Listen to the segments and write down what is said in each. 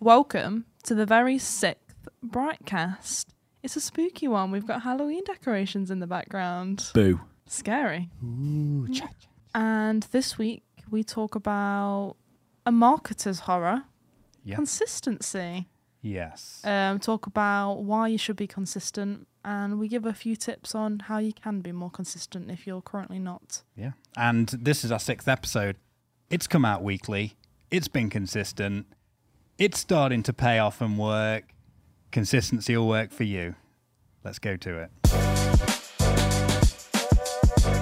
Welcome to the very sixth BriightCast. It's a spooky one. We've got Halloween decorations in the background. Boo. Scary. Ooh, cha And this week we talk about a marketer's horror Yeah. consistency. Yes. Um, talk about why you should be consistent, and we give a few tips on how you can be more consistent if you're currently not. yeah. And this is our sixth episode. It's come out weekly. It's been consistent. It's starting to pay off and work. Consistency will work for you. Let's go to it.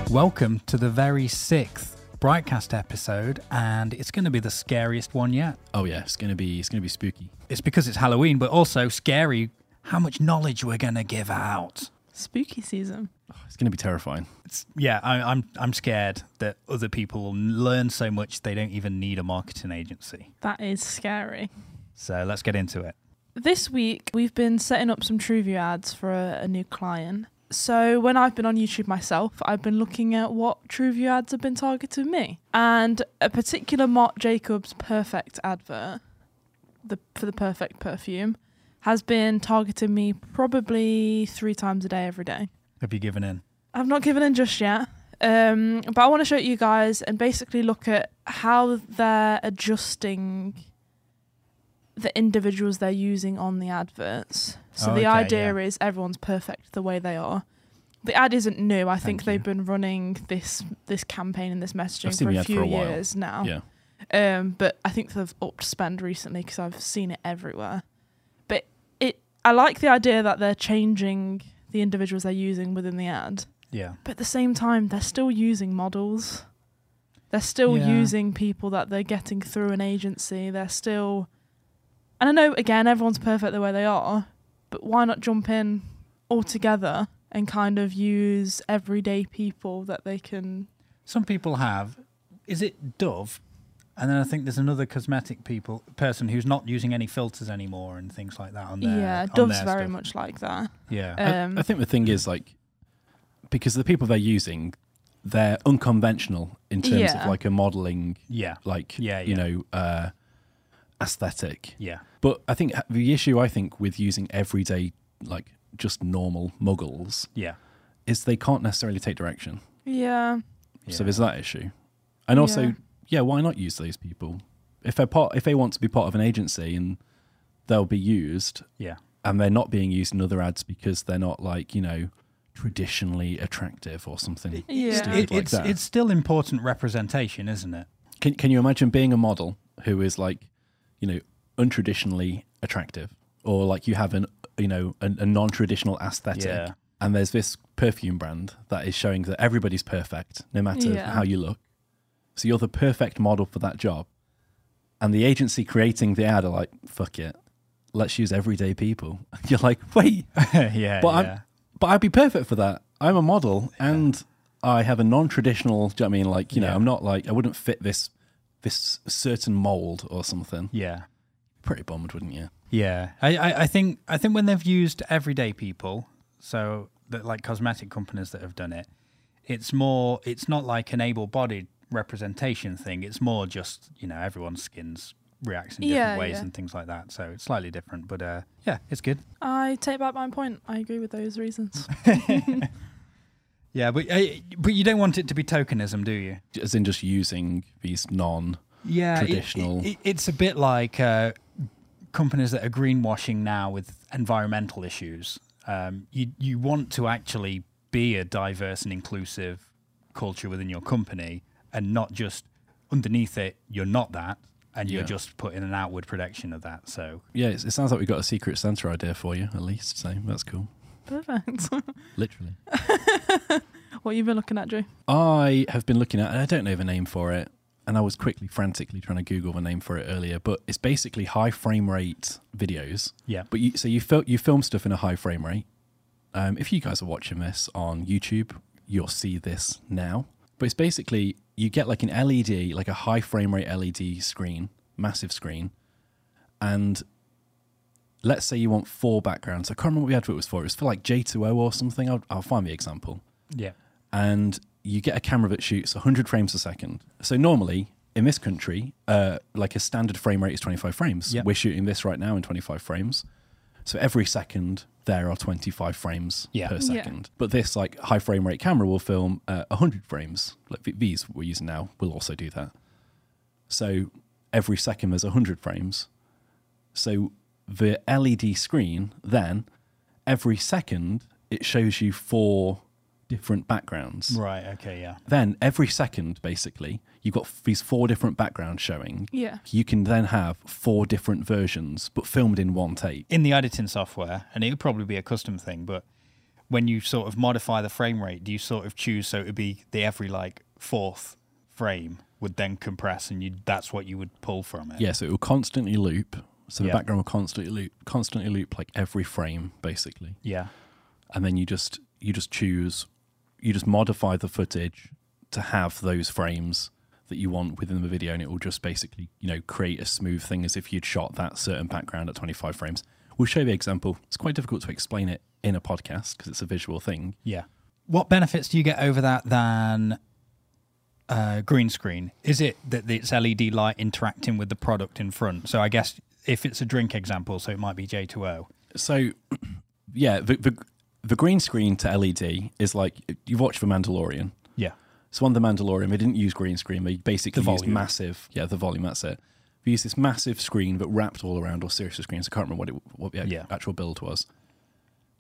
Welcome to the very sixth BriightCast episode, and it's going to be the scariest one yet. Oh yeah, it's gonna be it's gonna be spooky. It's because it's Halloween, but also scary how much knowledge we're going to give out. Spooky season. Oh, it's gonna be terrifying. It's, yeah, I, I'm I'm scared that other people will learn so much they don't even need a marketing agency. That is scary. So let's get into it. This week, we've been setting up some TrueView ads for a, a new client. So, when I've been on YouTube myself, I've been looking at what TrueView ads have been targeting me. And a particular Marc Jacobs perfect advert, the for the perfect perfume, has been targeting me probably three times a day, every day. Have you given in? I've not given in just yet. Um, but I want to show you guys and basically look at how they're adjusting the individuals they're using on the adverts. So Oh, the okay, idea yeah. is everyone's perfect the way they are. The ad isn't new. I think Thank they've been running this this campaign and this messaging for a few for a years now. Yeah. Um, but I think they've upped spend recently because I've seen it everywhere. I like the idea that they're changing the individuals they're using within the ad. Yeah. But at the same time, they're still using models. They're still Yeah. using people that they're getting through an agency. They're still, and I know again everyone's perfect the way they are, but why not jump in altogether and kind of use everyday people that they can? Some people have. Is it Dove? And then I think there's another cosmetic people person who's not using any filters anymore and things like that on their yeah, on Dove's their very stuff. much like that. Yeah. I- Um, I, think the thing is like because the people they're using, they're unconventional in terms Yeah. of like a modeling, yeah. like Yeah, you know, uh, aesthetic. Yeah. But I think the issue I think with using everyday like just normal muggles Yeah. is they can't necessarily take direction. Yeah, So there's that issue. And also, Yeah. yeah. why not use those people? If they're part, if they want to be part of an agency and they'll be used, Yeah. and they're not being used in other ads because they're not like you know traditionally attractive or something. Yeah. It, like it's that. it's still important representation, isn't it? Can Can you imagine being a model who is like, you know, untraditionally attractive, or like you have an you know a, a non traditional aesthetic, Yeah. and there's this perfume brand that is showing that everybody's perfect no matter Yeah. how you look. So you're the perfect model for that job, and the agency creating the ad are like, fuck it. Let's use everyday people. You're like, wait, yeah. But yeah. I'm, but I'd be perfect for that. I'm a model and I have a non-traditional. Do you know what I mean? Like, you know, Yeah. I'm not like I wouldn't fit this this certain mold or something. yeah. Pretty bummed, wouldn't you? Yeah, I, I, I think I think when they've used everyday people, so that like cosmetic companies that have done it, it's more it's not like an able-bodied representation thing. It's more just you know everyone's skins reacts in different Yeah, ways yeah. and things like that. So it's slightly different, but uh, yeah, it's good. I take back my point. I agree with those reasons. Yeah, but uh, but you don't want it to be tokenism, do you? As in just using these non yeah traditional. It, it, it's a bit like uh, companies that are greenwashing now with environmental issues. Um, you you want to actually be a diverse and inclusive culture within your company, and not just underneath it. You're not that, and you're Yeah. just putting an outward projection of that. So Yeah, it's, it sounds like we've got a secret Santa idea for you, at least. So that's cool. Perfect. Literally. what have you been looking at, Drew? I have been looking at, and I don't know the name for it, and I was quickly, frantically trying to Google the name for it earlier, but it's basically high frame rate videos. yeah, But you, so you fil- you film stuff in a high frame rate. Um, if you guys are watching this on YouTube, you'll see this now. But it's basically you get like an LED, like a high frame rate LED screen, massive screen, and let's say you want four backgrounds. I can't remember what the advert was for. It was for like J2O or something. I'll, I'll find the example yeah, and you get a camera that shoots 100 frames a second. So normally in this country, uh, like a standard frame rate is 25 frames. Yep. We're shooting this right now in 25 frames. So every second there are 25 frames Yeah. per Yeah. second. But this like high frame rate camera will film uh, 100 frames. Like these we're using now will also do that. So every second there's 100 frames. So the LED screen then every second it shows you four different backgrounds. Right. Okay. Yeah. Then every second, basically, you've got these four different backgrounds showing. Yeah. You can then have four different versions, but filmed in one take. In the editing software, and it would probably be a custom thing, but when you sort of modify the frame rate, do you sort of choose so it would be the every like fourth frame would then compress, and you that's what you would pull from it. Yeah, so it will constantly loop. So the Yeah. background will constantly loop, constantly loop like every frame, basically. Yeah. And then you just you just choose, you just modify the footage to have those frames that you want within the video, and it will just basically you know create a smooth thing as if you'd shot that certain background at 25 frames. We'll show you the example. It's quite difficult to explain it in a podcast because it's a visual thing. Yeah. What benefits do you get over that than uh, green screen? Is it that it's LED light interacting with the product in front? So I guess if it's a drink example, so it might be J2O. So, yeah, the, the the green screen to LED is like you've watched The Mandalorian. Yeah. So on The Mandalorian, they didn't use green screen. They basically The used massive, yeah, the volume. That's it. They used this massive screen, that wrapped all around all serious screens. I can't remember what it what the Yeah. actual build was.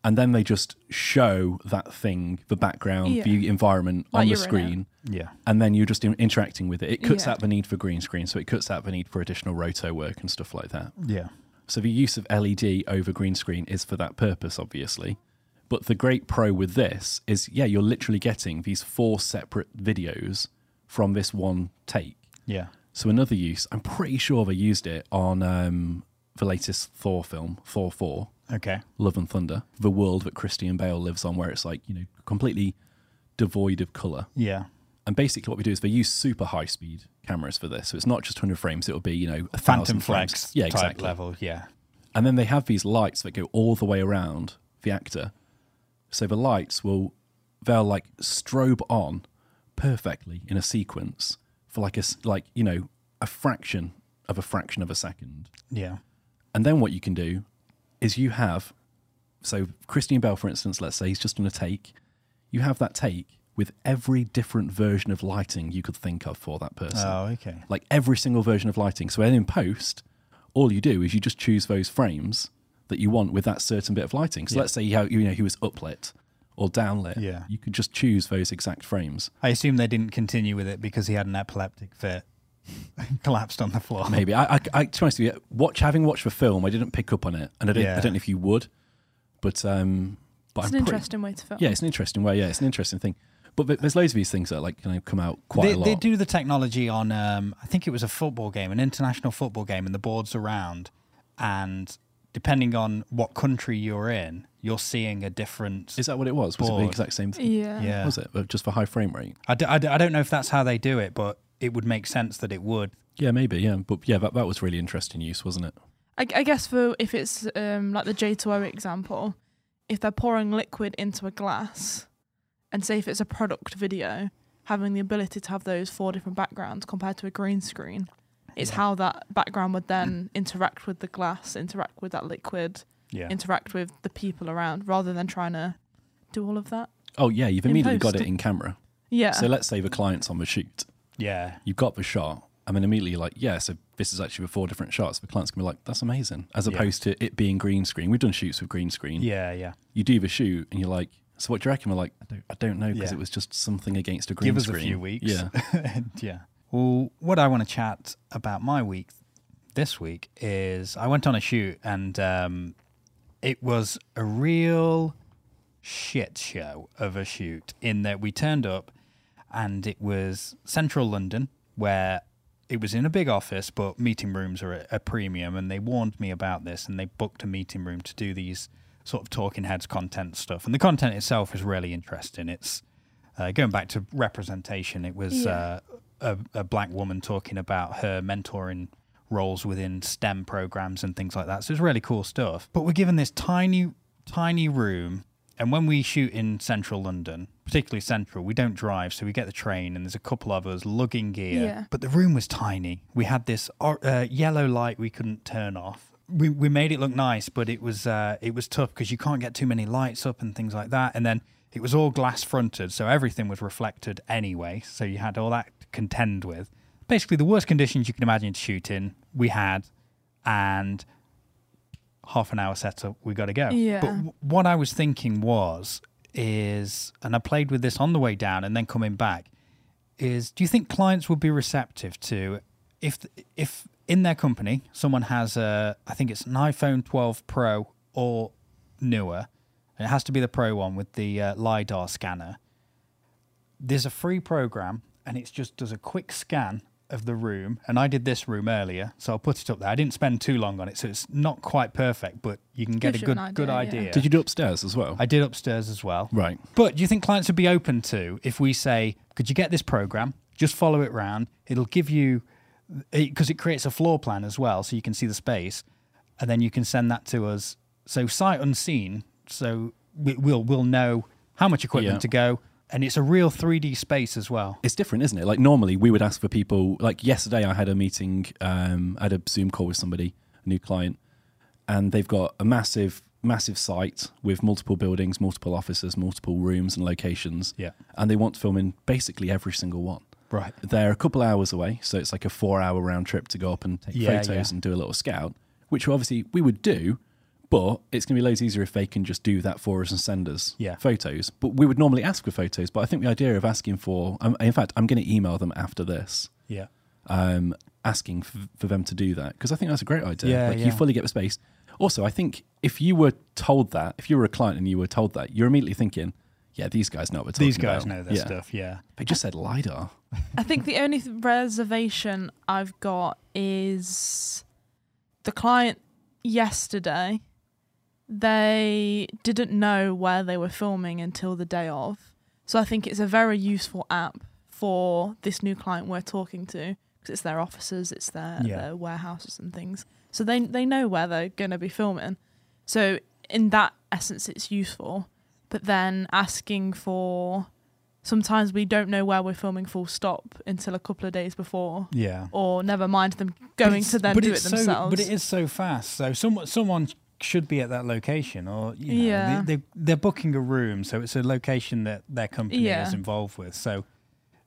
And then they just show that thing, the background, Yeah. the environment Like on the you're screen, Yeah. and then you're just in- interacting with it. It cuts Yeah. out the need for green screen, so it cuts out the need for additional roto work and stuff like that. Yeah. So the use of LED over green screen is for that purpose, obviously. But the great pro with this is, yeah, you're literally getting these four separate videos from this one take. Yeah. So another use, I'm pretty sure they used it on um, the latest Thor film, Thor 4, Okay. Love and Thunder, the world that Christian Bale lives on, where it's like, you know, completely devoid of color. Yeah. And basically, what we do is they use super high speed cameras for this. So it's not just 100 frames, it'll be, you know, a Phantom thousand frames. Yeah, type exactly. level. Yeah. And then they have these lights that go all the way around the actor. So the lights will, they'll like strobe on perfectly in a sequence for like a, like, you know, a fraction of a fraction of a second. Yeah. And then what you can do is you have, so Christian Bale, for instance, let's say he's just on a take, you have that take with every different version of lighting you could think of for that person Oh, okay. like every single version of lighting. So then in post, all you do is you just choose those frames that you want with that certain bit of lighting. So Yeah. let's say you, you know he was uplit or downlit. Yeah. You could just choose those exact frames. I assume they didn't continue with it because he had an epileptic fit, collapsed on the floor. Maybe I, I, I to be honest with you, watch having watched the film, I didn't pick up on it, and I don't, Yeah. I don't know if you would, but um, but It's I'm an pretty- interesting way to film. Yeah, it's an interesting way. Yeah, it's an interesting thing. But there's loads of these things that like kind of come out quite they, a lot. they do the technology on, um, I think it was a football game, an international football game, and the board's around, and depending on what country you're in, you're seeing a different. Is that what it was? Was it the exact same thing? Yeah. yeah, Was it But just for high frame rate? I, d- I, d- I don't know if that's how they do it, but it would make sense that it would. Yeah, maybe. Yeah, but yeah, that, that was really interesting use, wasn't it? I, I guess for if it's um, like the J2O example, if they're pouring liquid into a glass, and say if it's a product video, having the ability to have those four different backgrounds compared to a green screen, it's Yeah. how that background would then interact with the glass, interact with that liquid, Yeah, interact with the people around, rather than trying to do all of that. Oh yeah, you've In immediately got it in camera. Yeah. So let's say the client's on the shoot. yeah, You've got the shot, and then immediately you're like, yeah, so this is actually the four different shots. The client's gonna be like, that's amazing. As Yeah. opposed to it being green screen. We've done shoots with green screen. yeah, yeah. You do the shoot, and you're like, so what do you reckon? We're like, I don't, I don't know because Yeah. it was just something against a green screen. Give us screen. a few weeks. Yeah. And, yeah. Well, what I want to chat about my week this week is I went on a shoot and um, it was a real shit show of a shoot in that we turned up and it was central London where it was in a big office, but meeting rooms are a, a premium. And they warned me about this and they booked a meeting room to do these sort of talking heads content stuff. And the content itself is really interesting. It's uh, going back to representation, it was Yeah. uh, a, a black woman talking about her mentoring roles within STEM programs and things like that. So it's really cool stuff. But we're given this tiny, tiny room And when we shoot in central London, particularly central, we don't drive, so we get the train, and there's a couple of us lugging gear. Yeah. But the room was tiny. We had this uh, yellow light we couldn't turn off. We, we made it look nice, but it was uh, it was tough because you can't get too many lights up and things like that. And then it was all glass fronted, so everything was reflected anyway. So you had all that to contend with. Basically, the worst conditions you can imagine to shoot in, we had, and half an hour setup, we got to go. Yeah. But w- what I was thinking was, is, and I played with this on the way down and then coming back, is do you think clients would be receptive to if if in their company someone has a I think it's an iPhone 12 Pro or newer, it has to be the Pro one with the uh, lidar scanner. There's a free program and it just does a quick scan of the room. And I did this room earlier, so I'll put it up there. I didn't spend too long on it, so it's not quite perfect, but you can get Gives a you good an good idea, yeah. idea. Did you do upstairs as well? I did upstairs as well. right. But do you think clients would be open to if we say, could you get this program? Just follow it round. It'll give you, because it creates a floor plan as well, so you can see the space, and then you can send that to us. So sight unseen, so we, we'll we'll know how much equipment Yeah. to go, and it's a real 3D space as well. It's different, isn't it? Like normally we would ask for people. Like yesterday, I had a meeting. Um, I had a Zoom call with somebody, a new client, and they've got a massive, massive site with multiple buildings, multiple offices, multiple rooms and locations. Yeah. and they want to film in basically every single one. Right. They're a couple hours away, so it's like a four-hour round trip to go up and take Yeah, photos yeah. and do a little scout, which obviously we would do. But it's going to be loads easier if they can just do that for us and send us Yeah. photos. But we would normally ask for photos. But I think the idea of asking for, um, in fact, I'm going to email them after this, Yeah. um, asking f- for them to do that because I think that's a great idea. Yeah, like yeah. you fully get the space. Also, I think if you were told that, if you were a client and you were told that, you're immediately thinking, "Yeah, these guys know what we're talking These guys about." know their Yeah. stuff. Yeah. They just said lidar. I think the only th- reservation I've got is the client yesterday. They didn't know where they were filming until the day of. So I think it's a very useful app for this new client we're talking to because it's their offices, it's their, Yeah. their warehouses and things. So they they know where they're going to be filming. So in that essence, it's useful. But then asking for sometimes we don't know where we're filming full stop until a couple of days before Yeah. or never mind them going to then do it so- themselves but it is so fast. So someone someone should be at that location, or you know, Yeah. they, they they're booking a room, so it's a location that their company Yeah. is involved with. So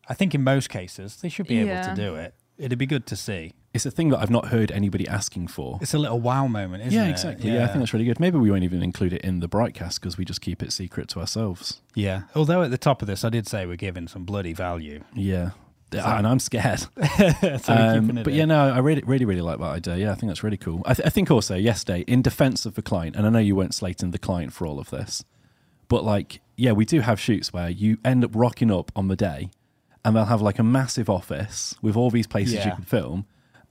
I think in most cases they should be able Yeah. to do it. It'd be good to see. It's a thing that I've not heard anybody asking for. It's a little wow moment, isn't yeah, it? exactly. Yeah. I think that's really good. Maybe we won't even include it in the broadcast because we just keep it secret to ourselves. yeah. Although at the top of this, I did say we're giving some bloody value. Yeah. and I'm scared. so Um, but in. yeah, no, I really, really, really like that idea. Yeah, I think that's really cool. I, th- I think also yesterday, in defense of the client, and I know you weren't slating the client for all of this, but like, yeah, we do have shoots where you end up rocking up on the day, and they'll have like a massive office with all these places you can film,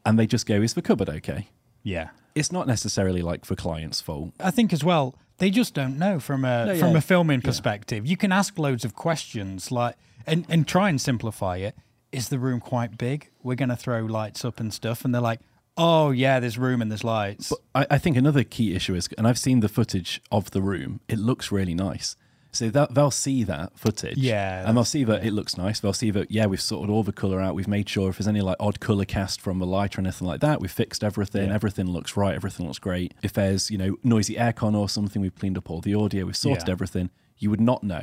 and they just go, "Is the cupboard okay?" yeah. It's not necessarily like for client's fault. I think as well, they just don't know from a No, from yeah. a filming perspective. You can ask loads of questions like and and try and simplify it. Is the room quite big? We're going to throw lights up and stuff, and they're like, "Oh yeah, there's room and there's lights." But I, I think another key issue is, and I've seen the footage of the room. It looks really nice. So that they'll see that footage, Yeah, and they'll see that it looks nice. They'll see that yeah, we've sorted all the color out. We've made sure if there's any like odd color cast from the light or anything like that, we've fixed everything. Yeah. Everything looks right. Everything looks great. If there's you know noisy aircon or something, we've cleaned up all the audio. We've sorted Yeah. everything. You would not know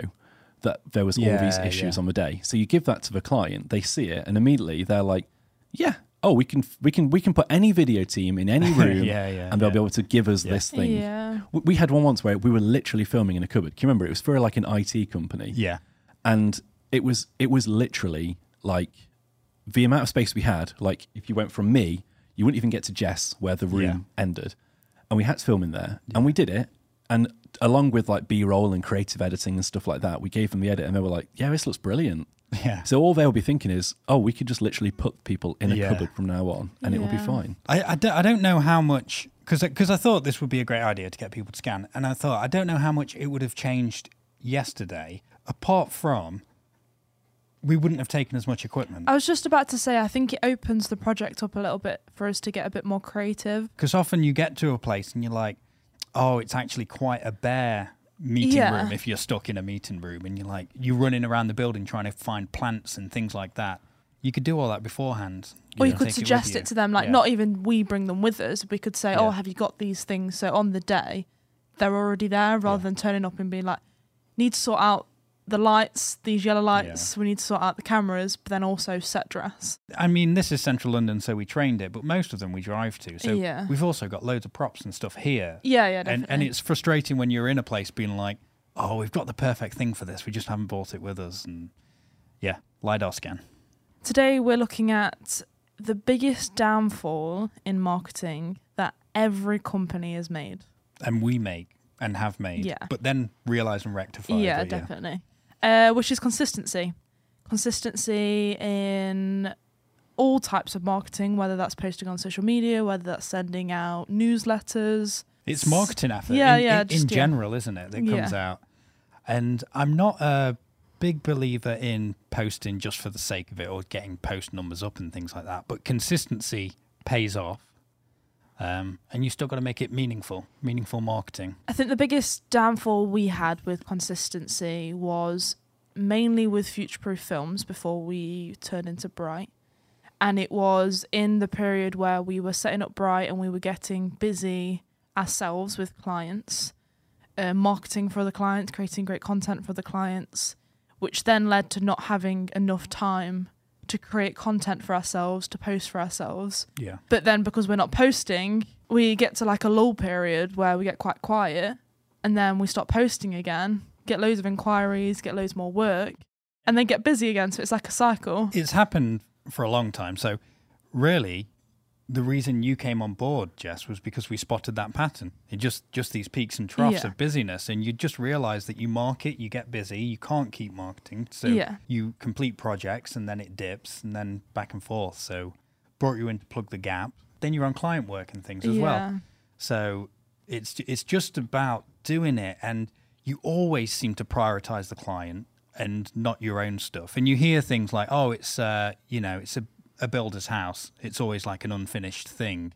that there was all these issues yeah. on the day. So you give that to the client, they see it, and immediately they're like, yeah. Oh, we can we can we can put any video team in any room, Yeah, yeah, and they'll yeah. be able to give us Yeah. this thing. Yeah. We had one once where we were literally filming in a cupboard. Can you remember? It was for like an IT company, yeah, and it was it was literally like the amount of space we had. Like if you went from me, you wouldn't even get to Jess where the room Yeah. ended, and we had to film in there, and we did it. And along with like B roll and creative editing and stuff like that, we gave them the edit, and they were like, "Yeah, this looks brilliant." yeah. So all they'll be thinking is, "Oh, we could just literally put people in a Yeah. cupboard from now on, and it will be fine." I, I, don't, I don't know how much because because I thought this would be a great idea to get people to scan, and I thought I don't know how much it would have changed yesterday, apart from we wouldn't have taken as much equipment. I was just about to say, I think it opens the project up a little bit for us to get a bit more creative. Because often you get to a place and you're like, oh, it's actually quite a bare meeting Yeah. room if you're stuck in a meeting room and you're like you're running around the building trying to find plants and things like that. You could do all that beforehand. Or you could suggest you. it, to them, like Yeah. not even we bring them with us. We could say, "Oh, have you got these things?" So on the day, they're already there, rather Yeah. than turning up and being like, "Need to sort out the lights, these yellow lights. We need to sort out the cameras, but then also set dress." I mean, this is central London, so we trained it, but most of them we drive to. So Yeah. we've also got loads of props and stuff here. Yeah, yeah, and definitely. and it's frustrating when you're in a place being like, "Oh, we've got the perfect thing for this. We just haven't brought it with us." And yeah, lidar scan. Today we're looking at the biggest downfall in marketing that every company has made. and we make and have made, Yeah. but then realize and rectify. yeah, definitely. Uh, which is consistency. Consistency in all types of marketing, whether that's posting on social media, whether that's sending out newsletters. It's marketing effort, Yeah, in, yeah, in, just, in yeah. general, isn't it? That comes Yeah. out, and I'm not a big believer in posting just for the sake of it or getting post numbers up and things like that. But consistency pays off, um, and you still got to make it meaningful, meaningful marketing. I think the biggest downfall we had with consistency was mainly with future proof films before we turned into Briight. And it was in the period where we were setting up Briight and we were getting busy ourselves with clients, uh, marketing for the clients, creating great content for the clients, which then led to not having enough time to create content for ourselves, to post for ourselves. Yeah, But then because we're not posting, we get to like a lull period where we get quite quiet and then we stop posting again, get loads of inquiries, get loads more work, and then get busy again. So it's like a cycle. it's happened for a long time. So really, the reason you came on board, Jess, was because we spotted that pattern. It just just these peaks and troughs Yeah. of busyness, and you just realise that you market, you get busy, you can't keep marketing, so Yeah. you complete projects, and then it dips, and then back and forth. So brought you in to plug the gap. Then you're on client work and things as well. So it's it's just about doing it, and you always seem to prioritize the client and not your own stuff. And you hear things like, "Oh, it's uh, you know, it's a, a builder's house. It's always like an unfinished thing."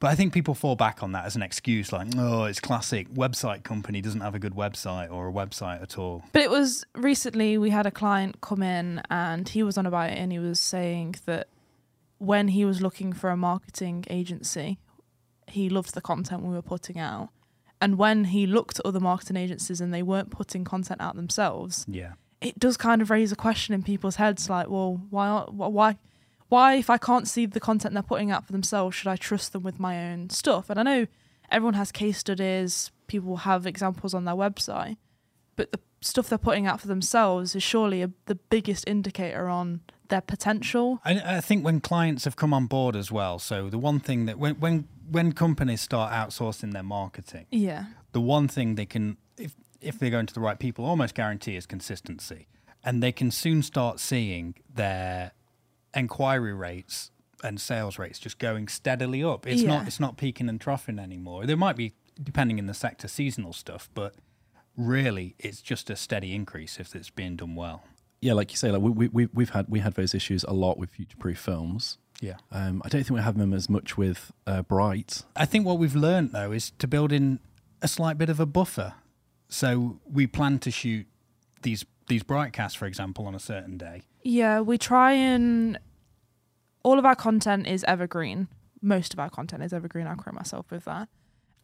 But I think people fall back on that as an excuse, like, "Oh, it's classic. Website company doesn't have a good website or a website at all." But it was recently we had a client come in and he was on about it and he was saying that when he was looking for a marketing agency, he loved the content we were putting out. And when he looked at other marketing agencies and they weren't putting content out themselves, Yeah, it does kind of raise a question in people's heads like well why aren't- why why if i can't see the content they're putting out for themselves should i trust them with my own stuff? And i know everyone has case studies people have examples on their website but the stuff they're putting out for themselves is surely a, the biggest indicator on their potential. I, I think when clients have come on board as well. So the one thing that when when when companies start outsourcing their marketing, yeah. the one thing they can, if if they're going to the right people, almost guarantee is consistency, and they can soon start seeing their enquiry rates and sales rates just going steadily up. It's Yeah. not it's not peaking and troughing anymore. There might be, depending in the sector, seasonal stuff, but really it's just a steady increase if it's being done well. Yeah, like you say, like we, we we- we've had we had those issues a lot with future proof films. Yeah. Um, I don't think we have them as much with uh, Briight. I think what we've learned though is to build in a slight bit of a buffer. So we plan to shoot these these broadcasts, for example, on a certain day. Yeah we try and all of our content is evergreen most of our content is evergreen i'll quote myself with that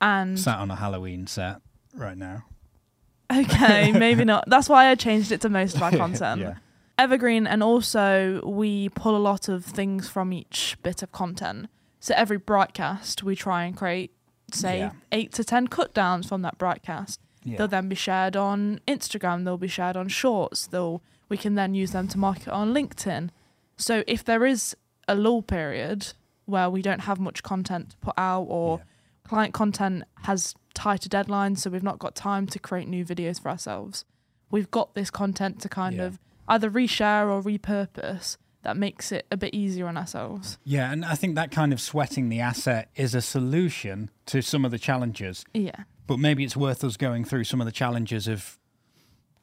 and Sat on a Halloween set right now. Okay, maybe not. That's why I changed it to most of our content. yeah. Evergreen, and also we pull a lot of things from each bit of content. So every broadcast, we try and create, say, Yeah. eight to ten cut downs from that broadcast. Yeah. They'll then be shared on Instagram. They'll be shared on Shorts. They'll we can then use them to market on LinkedIn. So if there is a lull period where we don't have much content to put out, or Yeah. client content has tighter deadlines, so we've not got time to create new videos for ourselves. We've got this content to kind Yeah. of either reshare or repurpose that makes it a bit easier on ourselves. Yeah, and I think that kind of sweating the asset is a solution to some of the challenges. Yeah. But maybe it's worth us going through some of the challenges of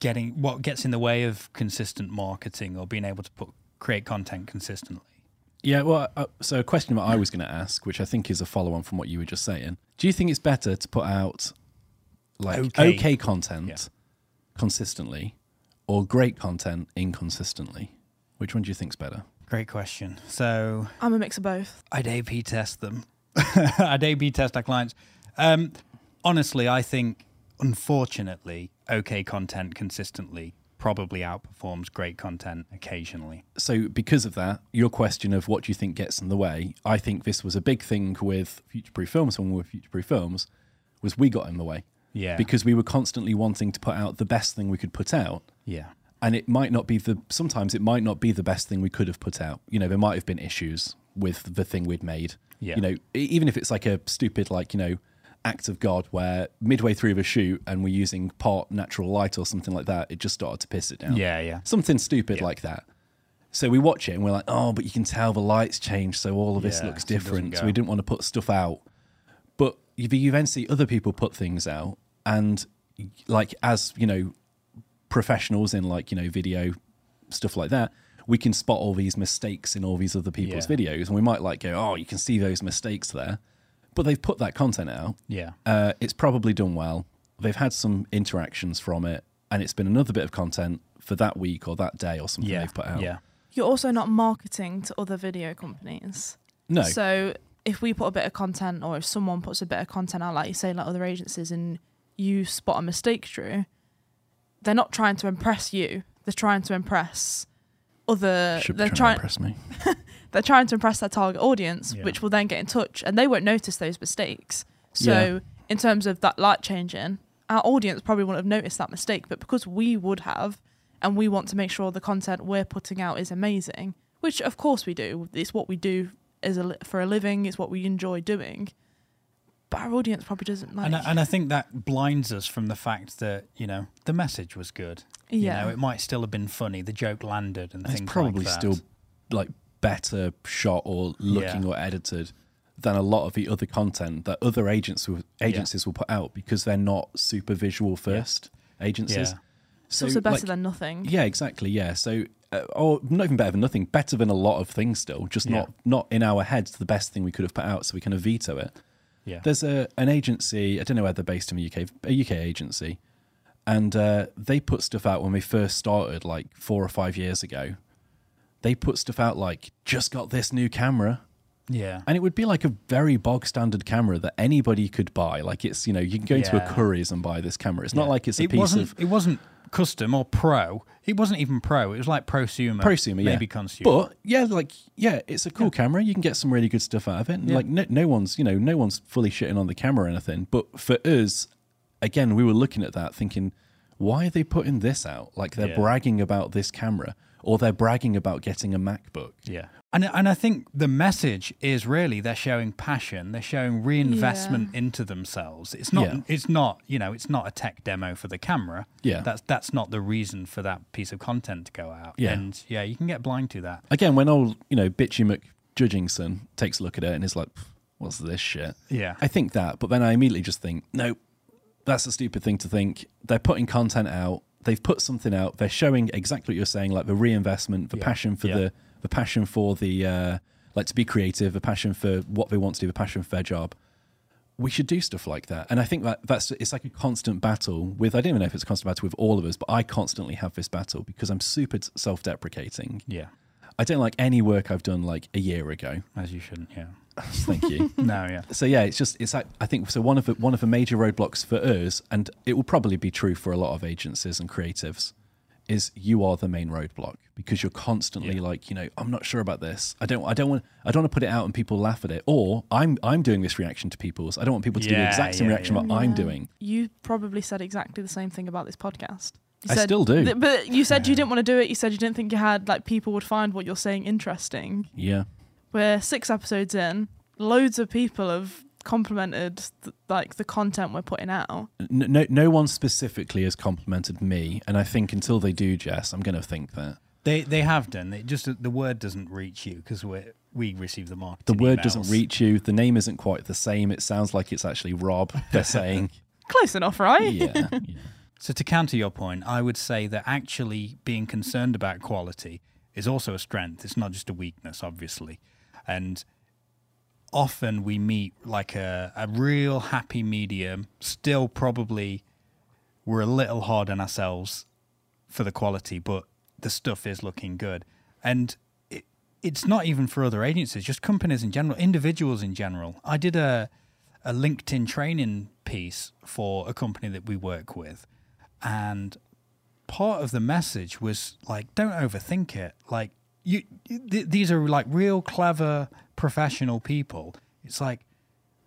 getting what gets in the way of consistent marketing or being able to put create content consistently. Yeah, well, uh, so a question that I was going to ask, which I think is a follow on from what you were just saying. Do you think it's better to put out like Okay. okay, content Yeah. consistently or great content inconsistently? Which one do you think's better? Great question. So I'm a mix of both. I'd A/B test them. I'd A/B test our clients. Um, honestly, I think, unfortunately, okay content consistently probably outperforms great content occasionally. So, because of that, your question of what do you think gets in the way, I think this was a big thing with Future Proof Films when we were Future Proof Films, was we got in the way Yeah. because we were constantly wanting to put out the best thing we could put out. yeah. and it might not be the sometimes it might not be the best thing we could have put out you know there might have been issues with the thing we'd made Yeah. you know even if it's like a stupid like you know act of god where midway through the shoot and we're using part natural light or something like that it just started to piss it down Yeah. Yeah. something stupid Yeah. like that so we watch it and we're like oh but you can tell the lights changed so all of this Yeah, looks so it doesn't different so we didn't want to put stuff out but you, you then see other people put things out and like as you know professionals in like you know video stuff like that we can spot all these mistakes in all these other people's Yeah. videos and we might like go oh you can see those mistakes there but they've put that content out Yeah. uh, it's probably done well they've had some interactions from it and it's been another bit of content for that week or that day or something Yeah. they've put out Yeah. You're also not marketing to other video companies. no So if we put a bit of content, or if someone puts a bit of content out, like you say, like other agencies, and you spot a mistake, Drew, they're not trying to impress you. They're trying to impress other. should they're trying, trying. to impress me They're trying to impress their target audience, Yeah. which will then get in touch, and they won't notice those mistakes. So Yeah. in terms of that light changing, our audience probably wouldn't have noticed that mistake, but because we would have, and we want to make sure the content we're putting out is amazing, which of course we do. It's what we do as a for a living. It's what we enjoy doing. But our audience probably doesn't like. And I, and I think that blinds us from the fact that you know the message was good. yeah, You know, it might still have been funny. The joke landed, and it's things probably like that. still like better shot or looking Yeah. or edited than a lot of the other content that other agents will, agencies will put out because they're not super visual first agencies. Yeah. it's also better like- than nothing. yeah, exactly. Yeah, so uh, or not even better than nothing, better than a lot of things still. Just Yeah. not not in our heads the best thing we could have put out, so we kind of veto it. Yeah. There's a an agency, I don't know where they're based in the UK, a UK agency, and uh, they put stuff out when we first started, like four or five years ago. They put stuff out like just got this new camera, yeah. and it would be like a very bog standard camera that anybody could buy. Like it's you know you can go into a Yeah. Curry's and buy this camera. It's not like it's a it piece wasn't, of It wasn't custom or pro. It wasn't even pro. It was like prosumer. prosumer, yeah. Maybe consumer. But yeah, like yeah, it's a cool camera. You can get some really good stuff out of it. And, Yeah. Like no, no one's you know no one's fully shitting on the camera or anything. But for us, again, we were looking at that thinking, why are they putting this out? Like they're Yeah. bragging about this camera, or they're bragging about getting a MacBook. Yeah. And and I think the message is really they're showing passion, they're showing reinvestment into themselves. It's not Yeah. it's not, you know, it's not a tech demo for the camera. Yeah. That's that's not the reason for that piece of content to go out. Yeah. And yeah, you can get blind to that. Again, when old you know bitchy McJudgingson takes a look at it and is like, what's this shit? Yeah. I think that, but then I immediately just think, no, that's a stupid thing to think. They're putting content out. They've put something out. They're showing exactly what you're saying, like the reinvestment, the Yeah. passion for Yeah. the the passion for the uh, like to be creative, a passion for what they want to do, a passion for their job. We should do stuff like that, and I think that that's it's like a constant battle with. I don't even know if it's a constant battle with all of us, but I constantly have this battle because I'm super self-deprecating. Yeah. I don't like any work I've done like a year ago. As you shouldn't, yeah. Thank you. No, yeah. so yeah, it's just it's like I think so one of the one of the major roadblocks for us, and it will probably be true for a lot of agencies and creatives, is you are the main roadblock because you're constantly Yeah. like you know I'm not sure about this. I don't I don't want I don't want to put it out and people laugh at it, or I'm I'm doing this reaction to people's. I don't want people to do the exact same yeah, reaction yeah. what I'm doing. You probably said exactly the same thing about this podcast. You I said- still do. Th- But you said you didn't want to do it. You said you didn't think you had like people would find what you're saying interesting. Yeah, We're six episodes in. Loads of people have complimented th- like the content we're putting out. N- no no one specifically has complimented me, and I think until they do, Jess, I'm going to think that They they have done. It just the word doesn't reach you because we we receive the market. the marketing. word doesn't reach you. The name isn't quite the same. It sounds like it's actually Rob. They're saying, Close enough, right? yeah. yeah. So to counter your point, I would say that actually being concerned about quality is also a strength. It's not just a weakness, obviously. And often we meet like a, a real happy medium, still probably we're a little hard on ourselves for the quality, but the stuff is looking good. And it, it's not even for other agencies, just companies in general, individuals in general. I did a a LinkedIn training piece for a company that we work with, and part of the message was like, don't overthink it. Like you, th- these are like real clever professional people. It's like,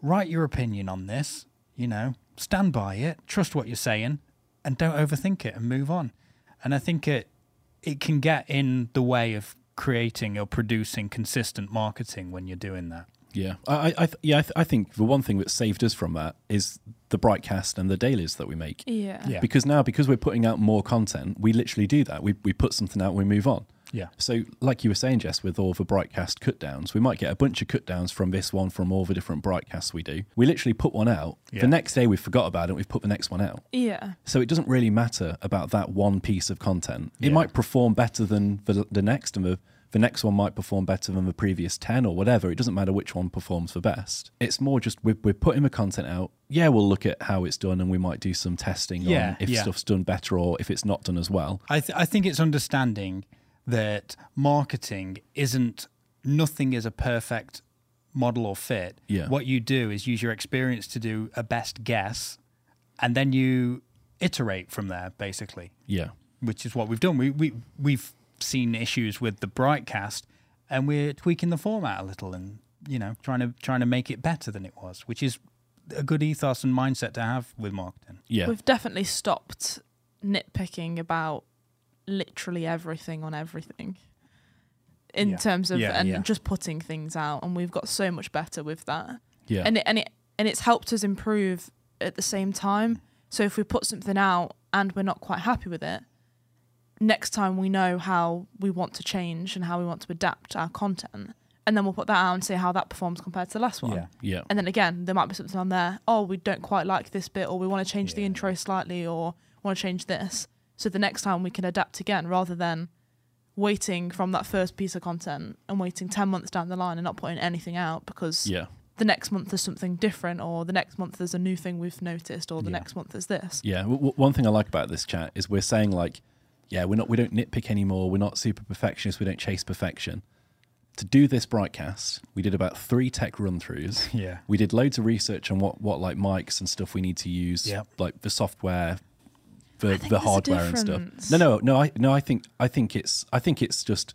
write your opinion on this. You know, stand by it, trust what you're saying, and don't overthink it and move on. And I think it it can get in the way of creating or producing consistent marketing when you're doing that. Yeah, I, I, I th- yeah, I, th- I think the one thing that saved us from that is the broadcast and the dailies that we make. Yeah. Yeah. Because now, because we're putting out more content, we literally do that. We we put something out, we move on. Yeah. So, like you were saying, Jess, with all the broadcast cut downs, we might get a bunch of cut downs from this one, from all the different broadcasts we do. We literally put one out. Yeah. The next day, we forgot about it. We've put the next one out. Yeah. So it doesn't really matter about that one piece of content. It Yeah. might perform better than the, the next, and the, the next one might perform better than the previous 10 or whatever. It doesn't matter which one performs the best. It's more just we're, we're putting the content out. Yeah, we'll look at how it's done and we might do some testing Yeah, on if yeah. stuff's done better or if it's not done as well. I, th- I think it's understanding that marketing isn't nothing is a perfect model or fit. Yeah. What you do is use your experience to do a best guess, and then you iterate from there, basically, Yeah. which is what we've done. We we we've seen issues with the broadcast, and we're tweaking the format a little, and you know, trying to trying to make it better than it was, which is a good ethos and mindset to have with marketing. Yeah. We've definitely stopped nitpicking about literally everything on everything. In Yeah. terms of Yeah, and yeah. just putting things out and we've got so much better with that. yeah. And it, and it and it's helped us improve at the same time. So if we put something out and we're not quite happy with it, next time we know how we want to change and how we want to adapt our content. And then we'll put that out and see how that performs compared to the last one. Yeah. yeah. And then again, there might be something on there. Oh, we don't quite like this bit, or we want to change the intro slightly, or want to change this. So the next time we can adapt again, rather than waiting from that first piece of content and waiting ten months down the line and not putting anything out because Yeah. the next month there's something different, or the next month there's a new thing we've noticed, or the Yeah. next month there's this. Yeah. W- w- one thing I like about this chat is we're saying like, yeah, we're not we don't nitpick anymore. We're not super perfectionists. We don't chase perfection. To do this broadcast, we did about three tech run throughs. Yeah. We did loads of research on what, what like mics and stuff we need to use, Yep. like the software, the the think there's a hardware and stuff. No, no, no. I no, I think I think it's I think it's just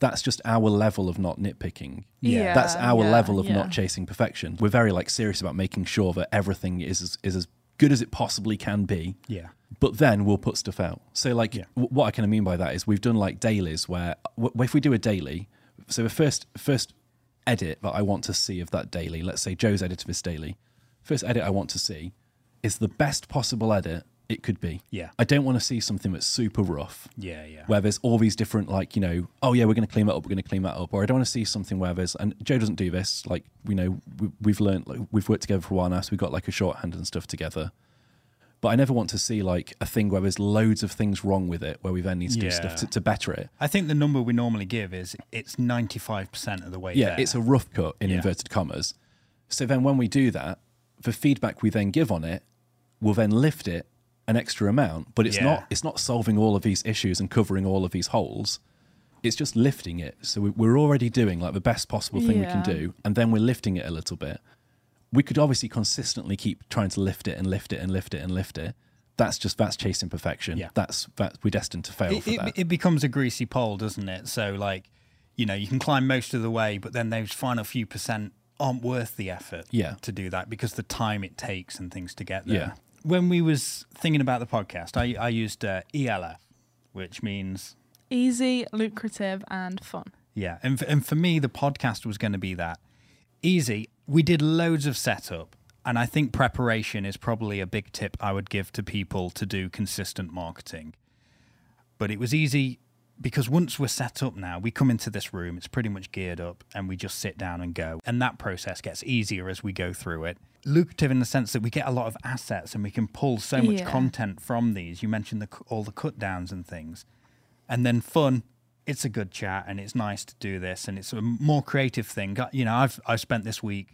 that's just our level of not nitpicking. Yeah. that's our yeah, level of yeah. not chasing perfection. We're very like serious about making sure that everything is as, is as good as it possibly can be. Yeah. But then we'll put stuff out. So like Yeah. w- what I kind of mean by that is we've done like dailies where w- if we do a daily, so the first first edit that I want to see of that daily, let's say Joe's edit of this daily, first edit I want to see is the best possible edit it could be. Yeah. I don't want to see something that's super rough Yeah. Yeah. where there's all these different like you know oh yeah we're going to clean that up we're going to clean that up or i don't want to see something where there's and joe doesn't do this like you know we, we've learned like, we've worked together for a while now so we've got like a shorthand and stuff together but i never want to see like a thing where there's loads of things wrong with it where we then need to do stuff to, to better it I think the number we normally give is it's 95% of the way yeah there. it's a rough cut in Yeah. inverted commas so then when we do that the feedback we then give on it will then lift it an extra amount but it's Yeah. not it's not solving all of these issues and covering all of these holes it's just lifting it so we- we're already doing like the best possible thing we can do and then we're lifting it a little bit we could obviously consistently keep trying to lift it and lift it and lift it and lift it that's just that's chasing perfection Yeah. that's that we're destined to fail it, for it, that it becomes a greasy pole, doesn't it? So, like, you know, you can climb most of the way, but then those final few percent aren't worth the effort Yeah. to do that because the time it takes and things to get there. Yeah. When we was thinking about the podcast, I, I used uh, ELF, which means Easy, lucrative, and fun. Yeah, and f- and for me, the podcast was going to be that easy. We did loads of setup, and I think preparation is probably a big tip I would give to people to do consistent marketing. But it was easy because once we're set up now, we come into this room, it's pretty much geared up, and we just sit down and go. And that process gets easier as we go through it. Lucrative in the sense that we get a lot of assets and we can pull so much Yeah. content from these. You mentioned the, all the cut downs and things and then fun it's a good chat and it's nice to do this and it's a more creative thing you know i've i've spent this week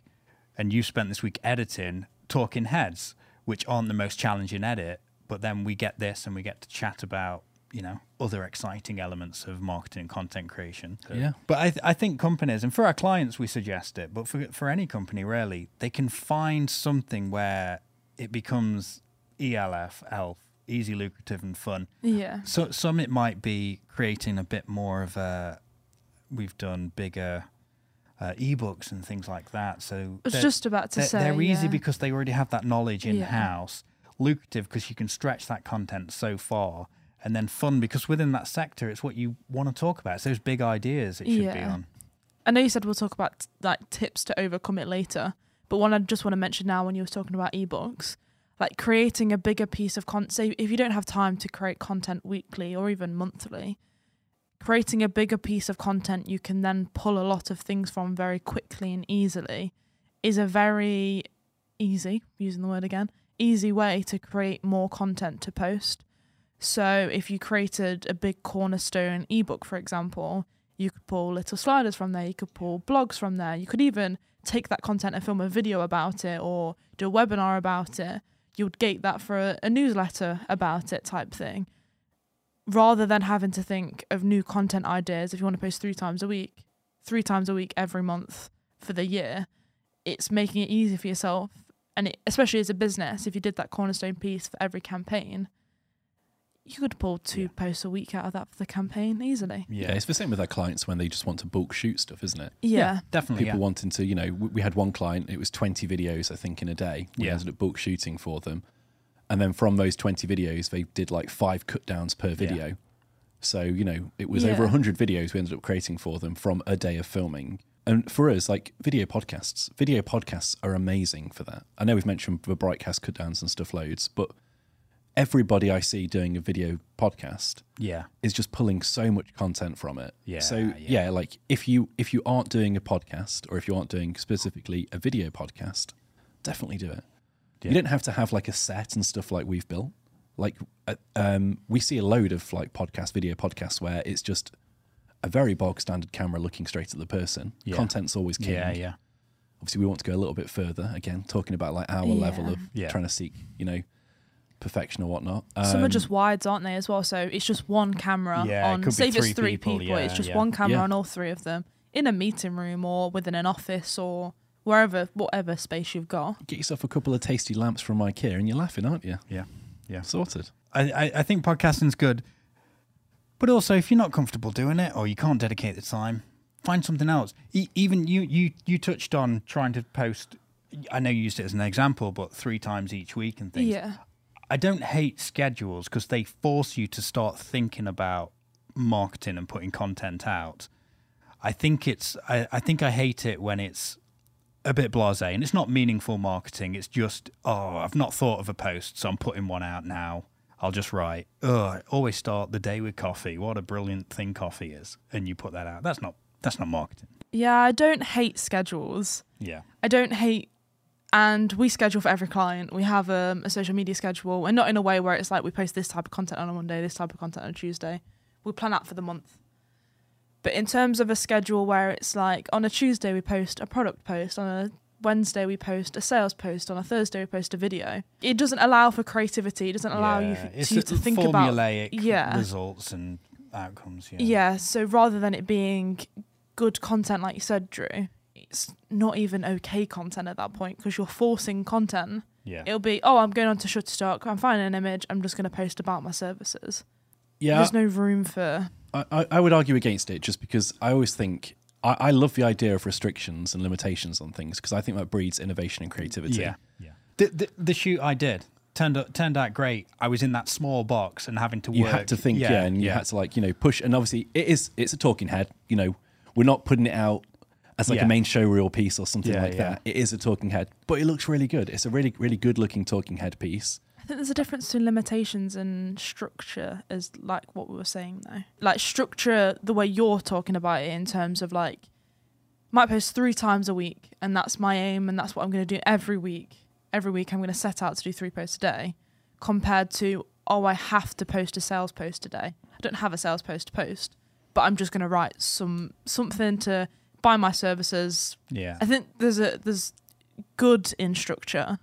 and you spent this week editing talking heads which aren't the most challenging edit but then we get this and we get to chat about you know other exciting elements of marketing and content creation. So- Yeah. But I, th- I think companies, and for our clients, we suggest it. But for for any company, really, they can find something where it becomes E ELF, ELF, easy, lucrative, and fun. Yeah. So some it might be creating a bit more of a. We've done bigger uh, ebooks and things like that. So I was just about to they're, say. they're easy yeah. because they already have that knowledge in Yeah. house. Lucrative because you can stretch that content so far, and then fun because within that sector, it's what you want to talk about. It's those big ideas it should be on. I know you said we'll talk about like tips to overcome it later, but one I just want to mention now when you were talking about ebooks, like creating a bigger piece of content. Say if you don't have time to create content weekly or even monthly, creating a bigger piece of content you can then pull a lot of things from very quickly and easily is a very easy, using the word again, easy way to create more content to post. So if you created a big cornerstone ebook, for example, you could pull little sliders from there, you could pull blogs from there, you could even take that content and film a video about it or do a webinar about it. You would gate that for a, a newsletter about it type thing. Rather than having to think of new content ideas if you want to post three times a week, three times a week every month for the year, it's making it easy for yourself. And it, especially as a business, if you did that cornerstone piece for every campaign, you could pull two Yeah. posts a week out of that for the campaign easily. Yeah. it's the same with our clients when they just want to bulk shoot stuff, isn't it? Yeah. definitely. People yeah. wanting to, you know, we we had one client, it was 20 videos, I think, in a day. We Yeah. ended up bulk shooting for them. And then from those 20 videos, they did like five cut downs per video. So, you know, it was over Yeah. 100 videos we ended up creating for them from a day of filming. And for us, like video podcasts, video podcasts are amazing for that. I know we've mentioned the BriightCast cut downs and stuff loads, but everybody I see doing a video podcast yeah, is just pulling so much content from it. Yeah, So yeah. yeah. like if you if you aren't doing a podcast or if you aren't doing specifically a video podcast, definitely do it. Yeah. You don't have to have like a set and stuff like we've built. Like uh, um, we see a load of like podcast video podcasts where it's just a very bog standard camera looking straight at the person. Yeah. Content's always king. yeah, yeah. Obviously, we want to go a little bit further. Again, talking about like our level of Yeah. trying to seek, you know, perfection or whatnot. Some are Um, just wides, aren't they, as well? So it's just one camera Yeah, it on. could Say if it's three three people, people, it's just yeah. one camera Yeah. on all three of them in a meeting room or within an office or wherever, whatever space you've got. get yourself a couple of tasty lamps from IKEA and you're laughing, aren't you? Yeah, yeah. Sorted. I, I, I think podcasting's good, but also if you're not comfortable doing it or you can't dedicate the time, find something else. E- even you, you, you touched on trying to post. I know you used it as an example, but three times each week and things. Yeah. I don't hate schedules because they force you to start thinking about marketing and putting content out. I think it's I, I think I hate it when it's a bit blasé and it's not meaningful marketing. It's just oh I've not thought of a post, so I'm putting one out now. I'll just write. Oh, I always start the day with coffee. What a brilliant thing coffee is, and you put that out. That's not that's not marketing. Yeah, I don't hate schedules. Yeah, I don't hate, and we schedule for every client. We have um, a social media schedule, and not in a way where it's like we post this type of content on a Monday, this type of content on a Tuesday. We plan out for the month. But in terms of a schedule where it's like on a Tuesday we post a product post, on a Wednesday we post a sales post, on a Thursday we post a video. It doesn't allow for creativity. It doesn't allow you, Yeah, f- it's to, you to think about formulaic yeah. results and outcomes. Yeah, yeah. So rather than it being good content, like you said, Drew, it's not even okay content at that point because you're forcing content. yeah. It'll be, oh, I'm going on to Shutterstock. I'm finding an image. I'm just going to post about my services. Yeah, There's no room for. I, I, I would argue against it just because I always think I, I love the idea of restrictions and limitations on things because I think that breeds innovation and creativity. Yeah, yeah. The, the the shoot I did turned out, turned out great. I was in that small box and having to You work. You had to think, yeah, and you had to like, you know, push. And obviously, it is it's a talking head. You know, we're not putting it out as like Yeah. a main show reel piece or something Yeah, like yeah. that. It is a talking head, but it looks really good. It's a really, really good looking talking head piece. I think there's a difference between limitations and structure, as like what we were saying though. Like structure, the way you're talking about it in terms of like, might post three times a week, and that's my aim, and that's what I'm going to do every week. Every week, I'm going to set out to do three posts a day, compared to oh, I have to post a sales post today. I don't have a sales post to post, but I'm just going to write some something to buy my services, Yeah, I think there's a there's good in structure,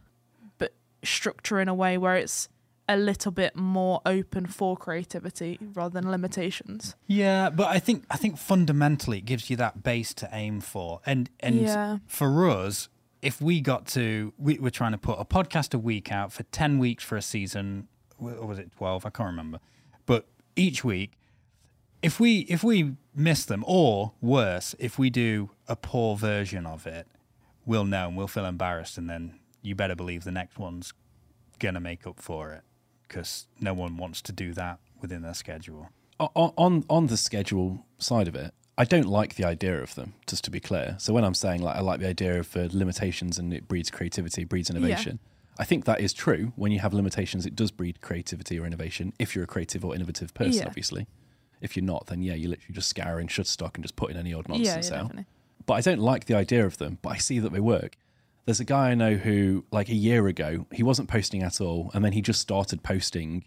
but structure in a way where it's a little bit more open for creativity rather than limitations. Yeah, but I think I think fundamentally it gives you that base to aim for, and and Yeah. for us, if we got to, we, we're trying to put a podcast a week out for ten weeks for a season, or was it twelve? I can't remember, but each week, if we if we miss them, or worse, if we do a poor version of it, we'll know and we'll feel embarrassed, and then you better believe the next one's gonna make up for it because no one wants to do that within their schedule. O- on on the schedule side of it, I don't like the idea of them. Just to be clear, so when I'm saying like I like the idea of uh, limitations and it breeds creativity, breeds innovation. I think that is true. When you have limitations, it does breed creativity or innovation. If you're a creative or innovative person, Yeah. obviously. If you're not, then yeah, you're literally just scouring Shutterstock and just putting any odd yeah, nonsense yeah, out. definitely. but I don't like the idea of them. But I see that they work. There's a guy I know who, like a year ago, he wasn't posting at all, and then he just started posting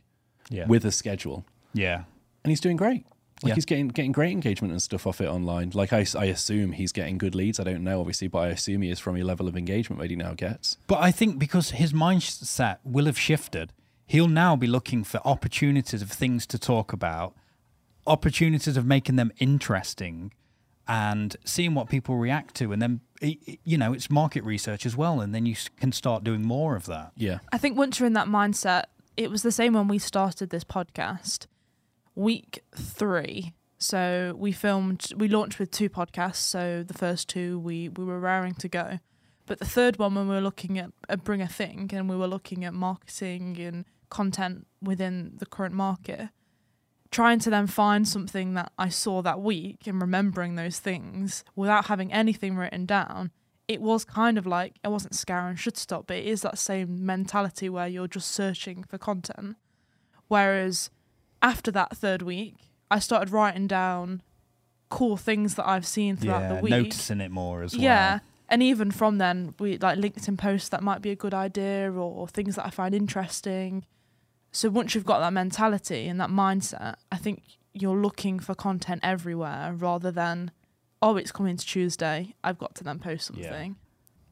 Yeah. with a schedule, yeah. and he's doing great. Like Yeah. he's getting getting great engagement and stuff off it online. Like I, I assume he's getting good leads. I don't know, obviously, but I assume he is from a level of engagement that he now gets. But I think because his mindset will have shifted, he'll now be looking for opportunities of things to talk about, opportunities of making them interesting, and seeing what people react to. And then, i- i- you know, it's market research as well. And then you can start doing more of that. Yeah, I think once you're in that mindset, it was the same when we started this podcast. Week three. So we filmed, we launched with two podcasts. So the first two we, we were raring to go. But the third one, when we were looking at a Bring a Thing and we were looking at marketing and content within the current market, trying to then find something that I saw that week and remembering those things without having anything written down, it was kind of like I wasn't scouring Shutterstock, but it is that same mentality where you're just searching for content. Whereas after that third week, I started writing down cool things that I've seen throughout yeah, the week. noticing it more as Yeah. well. Yeah. And even from then, we like LinkedIn posts that might be a good idea or things that I find interesting. So once you've got that mentality and that mindset, I think you're looking for content everywhere rather than, oh, it's coming to Tuesday. I've got to then post something.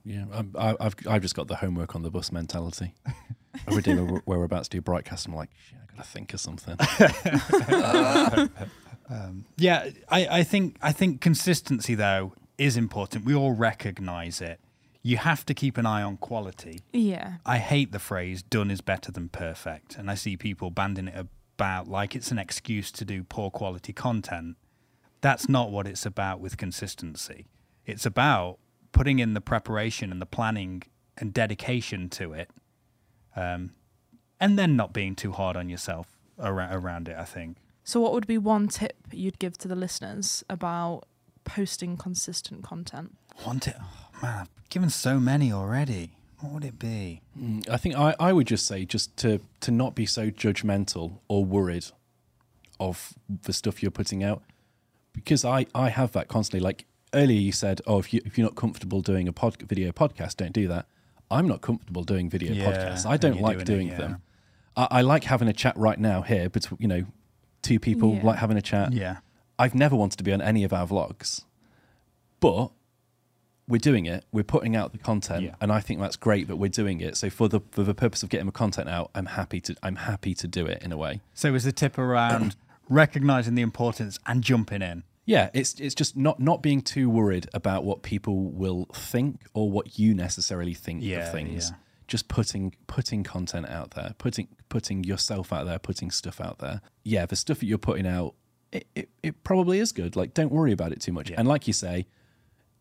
yeah. I'm- I, I've I've just got the homework on the bus mentality. Every day we're, where we're about to do a broadcast, I'm like, shit, I gotta think of something. Um, yeah, I, I think I think consistency though is important. We all recognise it. You have to keep an eye on quality. Yeah. I hate the phrase "done is better than perfect," and I see people banding it about like it's an excuse to do poor quality content. That's not what it's about with consistency. It's about putting in the preparation and the planning and dedication to it, um, and then not being too hard on yourself around, around it. I think. So, what would be one tip you'd give to the listeners about posting consistent content? Want it? Man, I've given so many already. What would it be? Mm, I think I, I would just say just to to not be so judgmental or worried of the stuff you're putting out because I, I have that constantly. Like earlier, you said, "Oh, if you if you're not comfortable doing a pod, video podcast, don't do that." I'm not comfortable doing video Yeah, podcasts. I don't like doing doing, it, them. I, I like having a chat right now here, but you know, two people Yeah. like having a chat. Yeah. I've never wanted to be on any of our vlogs, but we're doing it. We're putting out the content, Yeah. and I think that's great that we're doing it. So for the for the purpose of getting the content out, I'm happy to I'm happy to do it in a way. So is the tip around recognizing the importance and jumping in? Yeah, it's it's just not not being too worried about what people will think or what you necessarily think Yeah, of things. yeah. Just putting putting content out there, putting putting yourself out there, putting stuff out there. Yeah, the stuff that you're putting out, it, it, it probably is good. Like, don't worry about it too much. And like you say,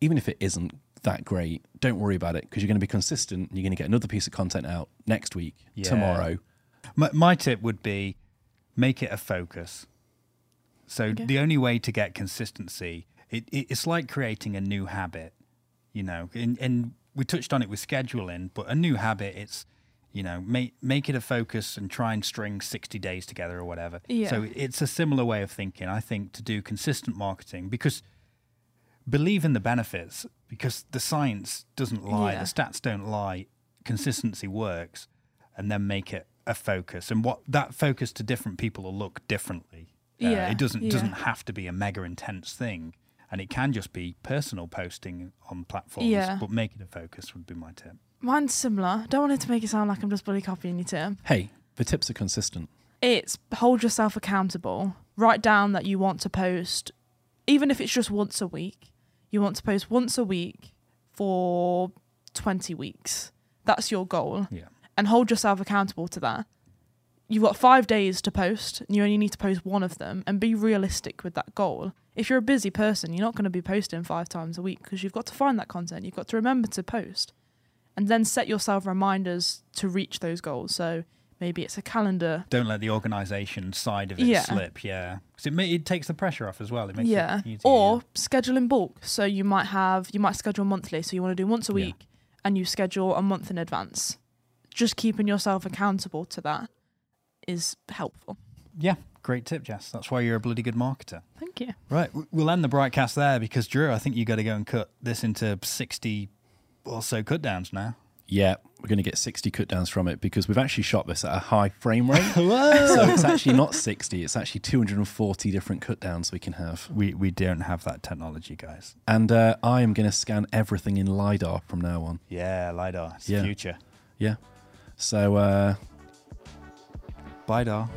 even if it isn't that great, don't worry about it because you're going to be consistent. And you're going to get another piece of content out next week, Yeah. tomorrow. My, my tip would be make it a focus. So Okay. the only way to get consistency, it, it, it's like creating a new habit, you know. And, and we touched on it with scheduling, but a new habit, it's you know make make it a focus and try and string sixty days together or whatever. Yeah. So it's a similar way of thinking, I think, to do consistent marketing because believe in the benefits because the science doesn't lie, Yeah. the stats don't lie. Consistency works, and then make it a focus. And what that focus to different people will look differently. Uh, Yeah, it doesn't yeah. doesn't have to be a mega intense thing, and it can just be personal posting on platforms. Yeah. But make it a focus would be my tip. Mine's similar. Don't want it to make it sound like I'm just bloody copying your tip. Hey, The tips are consistent. It's hold yourself accountable. Write down that you want to post, even if it's just once a week, you want to post once a week for 20 weeks. That's your goal. Yeah. And hold yourself accountable to that. You've got five days to post, and you only need to post one of them, and be realistic with that goal. If you're a busy person, you're not going to be posting five times a week because you've got to find that content. You've got to remember to post and then set yourself reminders to reach those goals. So maybe it's a calendar. Don't let the organisation side of it Yeah. slip. Yeah, because it, it takes the pressure off as well. It makes yeah. it easier. Or schedule in bulk. So you might have, you might schedule monthly. So you want to do once a Yeah. week and you schedule a month in advance. Just keeping yourself accountable to that is helpful. yeah, great tip, Jess. That's why you're a bloody good marketer. Thank you. Right, we'll end the broadcast there because Drew, I think you got to go and cut this into sixty or so cut downs now. Yeah, we're going to get 60 cut downs from it because we've actually shot this at a high frame rate. so it's actually not 60, it's actually 240 different cut downs we can have. We we don't have that technology, guys. And uh, I am going to scan everything in LiDAR from now on. Yeah, lidar, it's Yeah. the future. Yeah. So, uh, Bye, dar.